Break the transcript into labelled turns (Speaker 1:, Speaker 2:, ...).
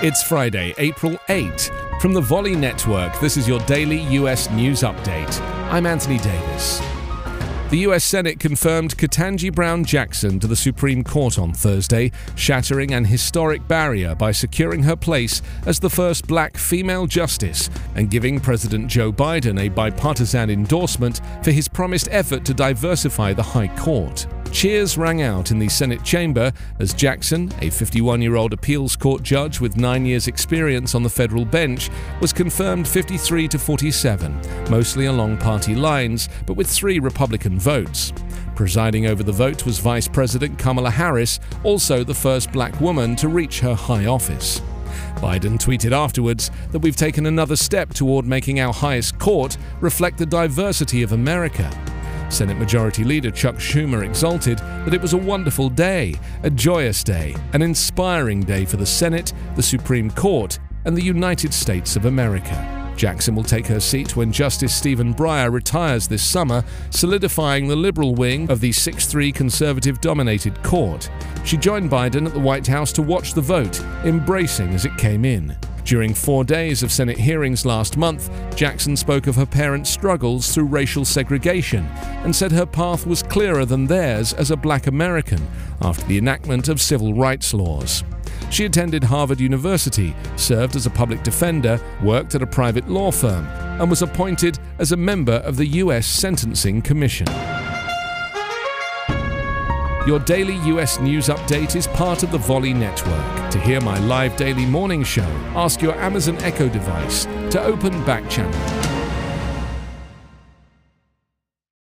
Speaker 1: It's Friday, April 8. From the Volley Network, this is your daily US news update. I'm Anthony Davis. The US Senate confirmed Ketanji Brown Jackson to the Supreme Court on Thursday, shattering an historic barrier by securing her place as the first black female justice and giving President Joe Biden a bipartisan endorsement for his promised effort to diversify the High Court. Cheers rang out in the Senate chamber as Jackson, a 51 year old appeals court judge with nine years' experience on the federal bench, was confirmed 53 to 47, mostly along party lines, but with three Republican votes. Presiding over the vote was Vice President Kamala Harris, also the first black woman to reach her high office. Biden tweeted afterwards that we've taken another step toward making our highest court reflect the diversity of America. Senate Majority Leader Chuck Schumer exulted that it was a wonderful day, a joyous day, an inspiring day for the Senate, the Supreme Court, and the United States of America. Jackson will take her seat when Justice Stephen Breyer retires this summer, solidifying the liberal wing of the 6 3 conservative dominated court. She joined Biden at the White House to watch the vote, embracing as it came in. During four days of Senate hearings last month, Jackson spoke of her parents' struggles through racial segregation and said her path was clearer than theirs as a black American after the enactment of civil rights laws. She attended Harvard University, served as a public defender, worked at a private law firm, and was appointed as a member of the U.S. Sentencing Commission. Your daily US news update is part of the Volley Network. To hear my live daily morning show, ask your Amazon Echo device to open Back Channel.